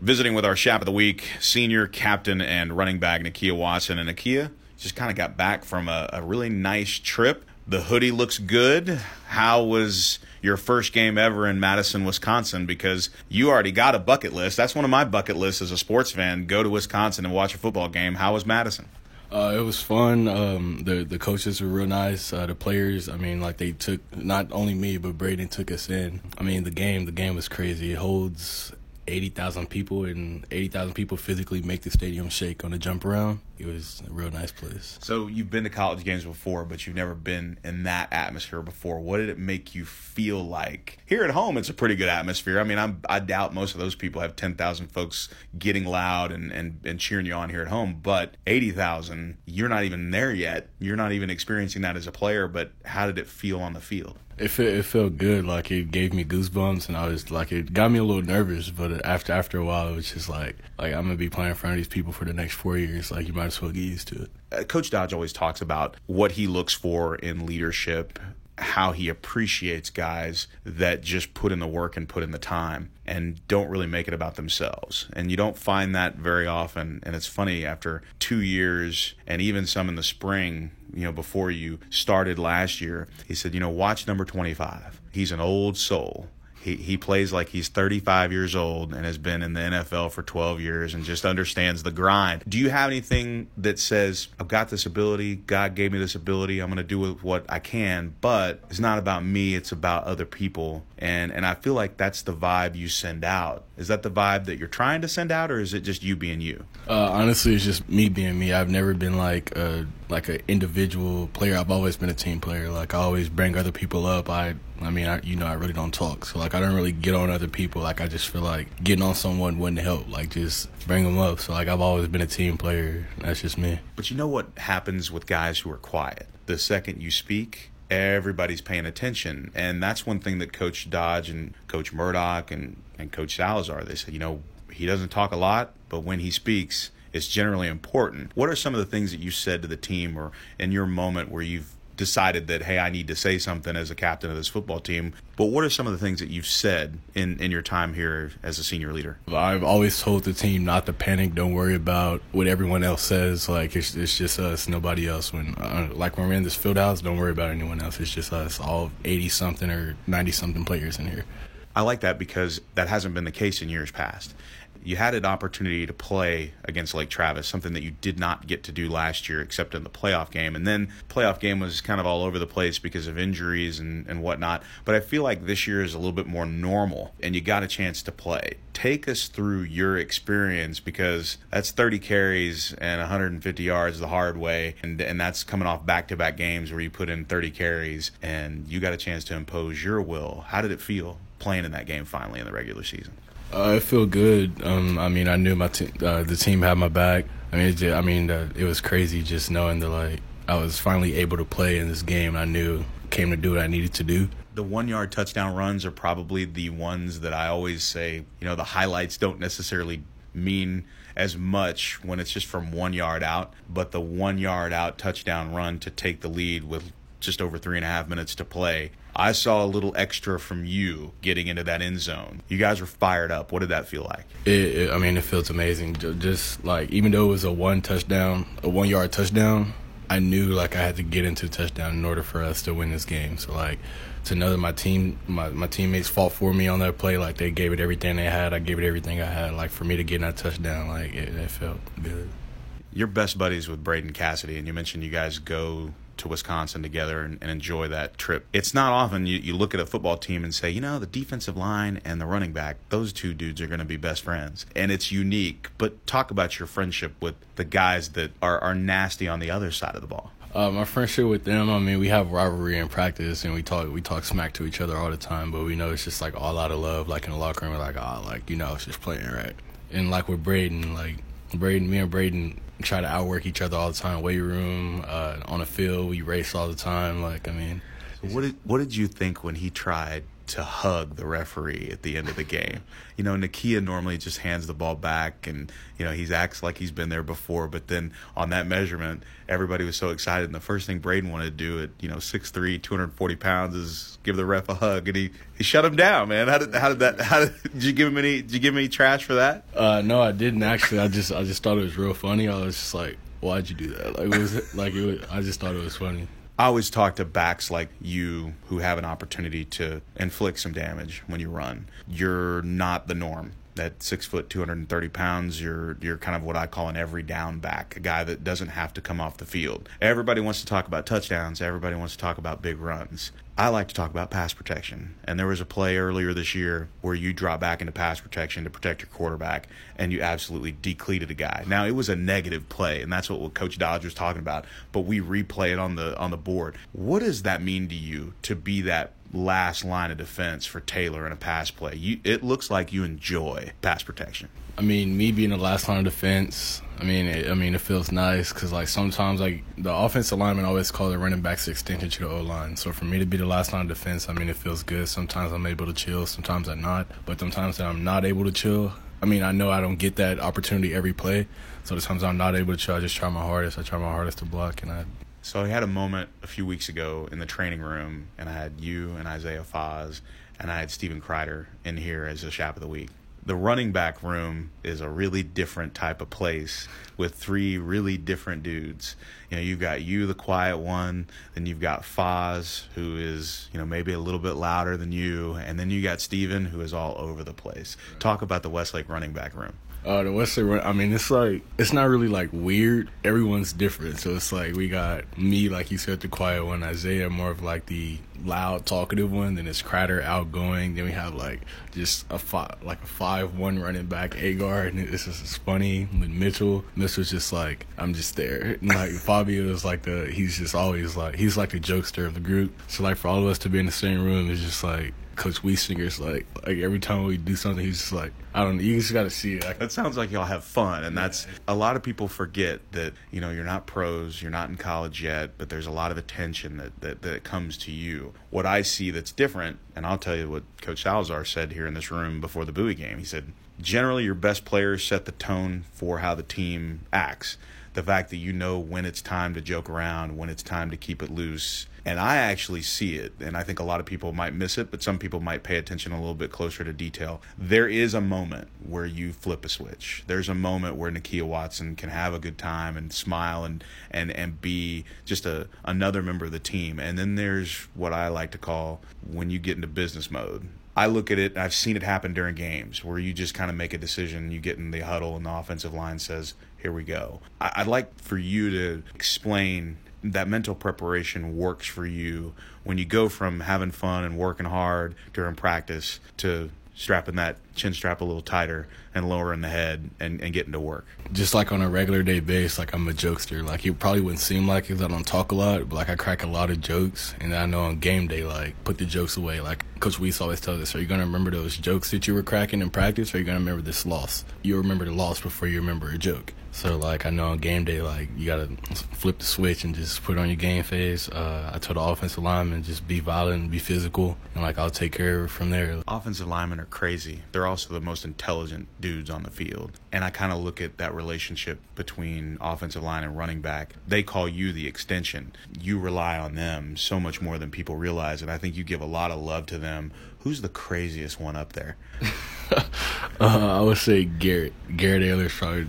Visiting with our Chap of the Week, senior captain and running back Nakia Watson. And Nakia just kind of got back from a, a really nice trip. The hoodie looks good. How was your first game ever in Madison, Wisconsin? Because you already got a bucket list. That's one of my bucket lists as a sports fan. Go to Wisconsin and watch a football game. How was Madison? Uh, it was fun. Um, the the coaches were real nice. Uh, the players, I mean, like they took not only me but Braden took us in. I mean, the game the game was crazy. It holds eighty thousand people, and eighty thousand people physically make the stadium shake on the jump around. It was a real nice place. So you've been to college games before, but you've never been in that atmosphere before. What did it make you feel like? Here at home, it's a pretty good atmosphere. I mean, I'm, I doubt most of those people have ten thousand folks getting loud and, and and cheering you on here at home, but eighty thousand, you're not even there yet. You're not even experiencing that as a player. But how did it feel on the field? It felt, it felt good. Like it gave me goosebumps, and I was like, it got me a little nervous. But after after a while, it was just like, like I'm gonna be playing in front of these people for the next four years. Like you might as well get used to it. Uh, Coach Dodge always talks about what he looks for in leadership, how he appreciates guys that just put in the work and put in the time and don't really make it about themselves. And you don't find that very often. And it's funny, after two years and even some in the spring, you know, before you started last year, he said, you know, watch number 25. He's an old soul. He, plays like he's 35 years old and has been in the NFL for 12 years and just understands the grind. Do you have anything that says, I've got this ability, God gave me this ability, I'm going to do with what I can, but it's not about me, it's about other people. And, and I feel like that's the vibe you send out. Is that the vibe that you're trying to send out, or is it just you being you? Uh, honestly, it's just me being me. I've never been like a like an individual player. I've always been a team player. Like I always bring other people up. I I mean, I, you know, I really don't talk. So like I don't really get on other people. Like I just feel like getting on someone wouldn't help. Like just bring them up. So like I've always been a team player. That's just me. But you know what happens with guys who are quiet? The second you speak, everybody's paying attention. And that's one thing that Coach Dodge and Coach Murdoch and, and Coach Salazar, they said, you know, he doesn't talk a lot, but when he speaks, it's generally important. What are some of the things that you said to the team or in your moment where you've decided that hey i need to say something as a captain of this football team. But what are some of the things that you've said in, in your time here as a senior leader? I've always told the team not to panic. Don't worry about what everyone else says. Like it's, it's just us nobody else. When uh, like when we're in this field house don't worry about anyone else. It's just us all 80 something or 90 something players in here. I like that because that hasn't been the case in years past you had an opportunity to play against Lake Travis, something that you did not get to do last year except in the playoff game. And then playoff game was kind of all over the place because of injuries and, and whatnot. But I feel like this year is a little bit more normal and you got a chance to play. Take us through your experience because that's 30 carries and 150 yards the hard way. And, and that's coming off back to back games where you put in 30 carries and you got a chance to impose your will. How did it feel playing in that game finally in the regular season? Uh, it felt good. Um, I mean, I knew my te- uh, the team had my back. I mean, it just, I mean, uh, it was crazy just knowing that like I was finally able to play in this game. I knew came to do what I needed to do. The one yard touchdown runs are probably the ones that I always say. You know, the highlights don't necessarily mean as much when it's just from one yard out, but the one yard out touchdown run to take the lead with just over three and a half minutes to play. I saw a little extra from you getting into that end zone. You guys were fired up. What did that feel like? It, it, I mean, it feels amazing. Just like even though it was a one touchdown, a one yard touchdown, I knew like I had to get into touchdown in order for us to win this game. So like to know that my team, my my teammates fought for me on that play, like they gave it everything they had. I gave it everything I had. Like for me to get that touchdown, like it, it felt good. You're best buddies with Braden Cassidy, and you mentioned you guys go to Wisconsin together and, and, enjoy that trip. It's not often you, you look at a football team and say, you know, the defensive line and the running back, those two dudes are going to be best friends. And it's unique. But talk about your friendship with the guys that are, are nasty on the other side of the ball. Uh, my friendship with them, I mean, we have rivalry in practice, and we talk we talk smack to each other all the time. But we know it's just like all out of love. Like in the locker room, we're like, oh, like you know, it's just playing right. And like with Braden, like Braden, me and Braden try to outwork each other all the time. Weight room, uh, on the field, we race all the time. Like, I mean, what did what did you think when he tried to hug the referee at the end of the game. You know, Nakia normally just hands the ball back and, you know, he acts like he's been there before. But then on that measurement, everybody was so excited. And the first thing Braden wanted to do at, you know, 6'3, 240 pounds is give the ref a hug. And he, he shut him down, man. How did, how did that, how did, did you give him any, did you give him any trash for that? Uh, no, I didn't actually. I just, I just thought it was real funny. I was just like, why'd you do that? Like, it was like, it was, I just thought it was funny. I always talk to backs like you who have an opportunity to inflict some damage when you run. You're not the norm. At six foot, two hundred and thirty pounds, you're you're kind of what I call an every down back, a guy that doesn't have to come off the field. Everybody wants to talk about touchdowns. Everybody wants to talk about big runs. I like to talk about pass protection. And there was a play earlier this year where you drop back into pass protection to protect your quarterback and you absolutely decleated a guy. Now it was a negative play, and that's what Coach Dodge was talking about, but we replay it on the on the board. What does that mean to you to be that last line of defense for Taylor in a pass play? You it looks like you enjoy pass protection. I mean, me being the last line of defense, I mean, it, I mean, it feels nice because like sometimes like the offensive lineman always call the running backs extension to the O line. So for me to be the last line of defense, I mean, it feels good. Sometimes I'm able to chill, sometimes I'm not. But sometimes that I'm not able to chill, I mean, I know I don't get that opportunity every play. So the times I'm not able to chill, I just try my hardest. I try my hardest to block, and I. So I had a moment a few weeks ago in the training room, and I had you and Isaiah Foz, and I had Stephen Kreider in here as a Chap of the Week the running back room is a really different type of place with three really different dudes. You know, you've got you, the quiet one, then you've got Foz, who is, you know, maybe a little bit louder than you, and then you got Steven, who is all over the place. Talk about the Westlake running back room. Uh, the Westlake, I mean, it's like it's not really like weird. Everyone's different, so it's like we got me, like you said, the quiet one. Isaiah, more of like the loud, talkative one. Then it's Kreider, outgoing. Then we have like just a five, like a five-one running back, Agar, and it's just funny. With Mitchell, Mitchell's just like I'm just there. And like Fabio is like the he's just always like he's like the jokester of the group. So like for all of us to be in the same room is just like Coach Wiesinger's like like every time we do something, he's just like I don't know. You just got to see it. That sounds like y'all have fun, and that's a lot of people forget that you know you're not pros, you're not in college yet, but there's a lot of attention that that, that comes to you. What I see that's different, and I'll tell you what Coach Salazar said here in this room before the Bowie game. He said generally your best players set the tone for how the team acts. The fact that you know when it's time to joke around, when it's time to keep it loose and I actually see it, and I think a lot of people might miss it, but some people might pay attention a little bit closer to detail. There is a moment where you flip a switch. There's a moment where Nakia Watson can have a good time and smile and and and be just a another member of the team. And then there's what I like to call when you get into business mode. I look at it, I've seen it happen during games where you just kind of make a decision, you get in the huddle, and the offensive line says, Here we go. I'd like for you to explain that mental preparation works for you when you go from having fun and working hard during practice to strapping that chin strap a little tighter and lowering the head and, and getting to work. Just like on a regular day base, like I'm a jokester. Like you probably wouldn't seem like it because I don't talk a lot, but like I crack a lot of jokes. And I know on game day, like put the jokes away. Like Coach Weiss always tells us, are you going to remember those jokes that you were cracking in practice or are you going to remember this loss? You remember the loss before you remember a joke. So like I know on game day, like you gotta flip the switch and just put on your game face. Uh, I told the offensive lineman just be violent and be physical, and like I'll take care of it from there. Offensive linemen are crazy. They're also the most intelligent dudes on the field, and I kind of look at that relationship between offensive line and running back. They call you the extension. You rely on them so much more than people realize, and I think you give a lot of love to them. Who's the craziest one up there? uh, I would say Garrett. Garrett Ayler's probably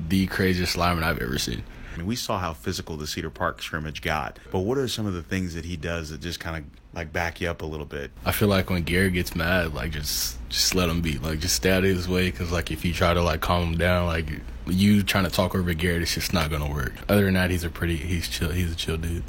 the craziest lineman I've ever seen. I mean, we saw how physical the Cedar Park scrimmage got, but what are some of the things that he does that just kind of like back you up a little bit? I feel like when Garrett gets mad, like just just let him be, like just stay out of his way, because like if you try to like calm him down, like you trying to talk over Garrett, it's just not gonna work. Other than that, he's a pretty, he's chill, he's a chill dude.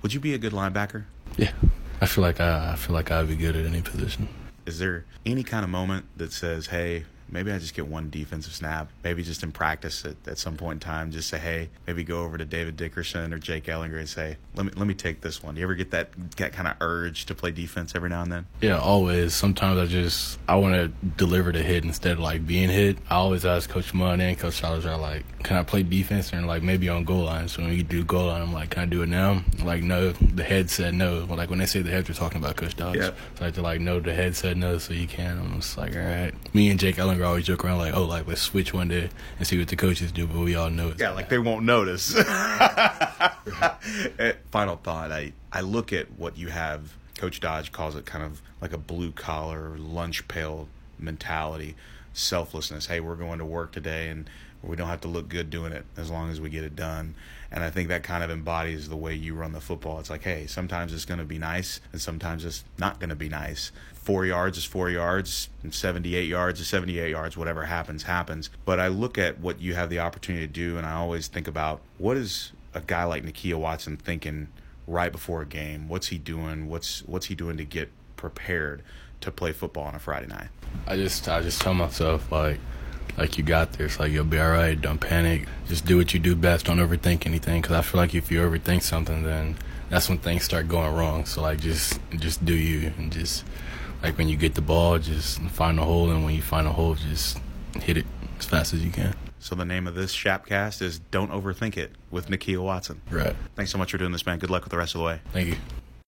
Would you be a good linebacker? Yeah, I feel like I, I feel like I'd be good at any position. Is there any kind of moment that says, "Hey"? Maybe I just get one defensive snap. Maybe just in practice at, at some point in time, just say, hey, maybe go over to David Dickerson or Jake Ellinger and say, let me let me take this one. Do you ever get that that kind of urge to play defense every now and then? Yeah, always. Sometimes I just I want to deliver the hit instead of like being hit. I always ask Coach Munn and Coach Charles are like, can I play defense and like maybe on goal line? So when you do goal line, I'm like, can I do it now? Like no, the head said no. Like when they say the heads, they're talking about Coach Dodge. Yeah. So I have to like no, the head said no, so you can. I'm just like, all right. Me and Jake Ellinger always joke around like, oh, like let's switch one day and see what the coaches do, but we all know it's Yeah, like they won't notice. Final thought: I I look at what you have. Coach Dodge calls it kind of like a blue collar lunch pail mentality, selflessness. Hey, we're going to work today, and we don't have to look good doing it as long as we get it done. And I think that kind of embodies the way you run the football. It's like, hey, sometimes it's going to be nice, and sometimes it's not going to be nice. Four yards is four yards, and 78 yards is 78 yards. Whatever happens, happens. But I look at what you have the opportunity to do, and I always think about what is a guy like Nakia Watson thinking right before a game? What's he doing? What's what's he doing to get prepared to play football on a Friday night? I just I just tell myself like like you got this like you'll be all right don't panic just do what you do best don't overthink anything because I feel like if you overthink something then that's when things start going wrong so like just just do you and just like when you get the ball just find a hole and when you find a hole just hit it as fast as you can So the name of this Chapcast is "Don't Overthink It" with Nakia Watson. right Thanks so much for doing this, man. Good luck with the rest of the way. thank you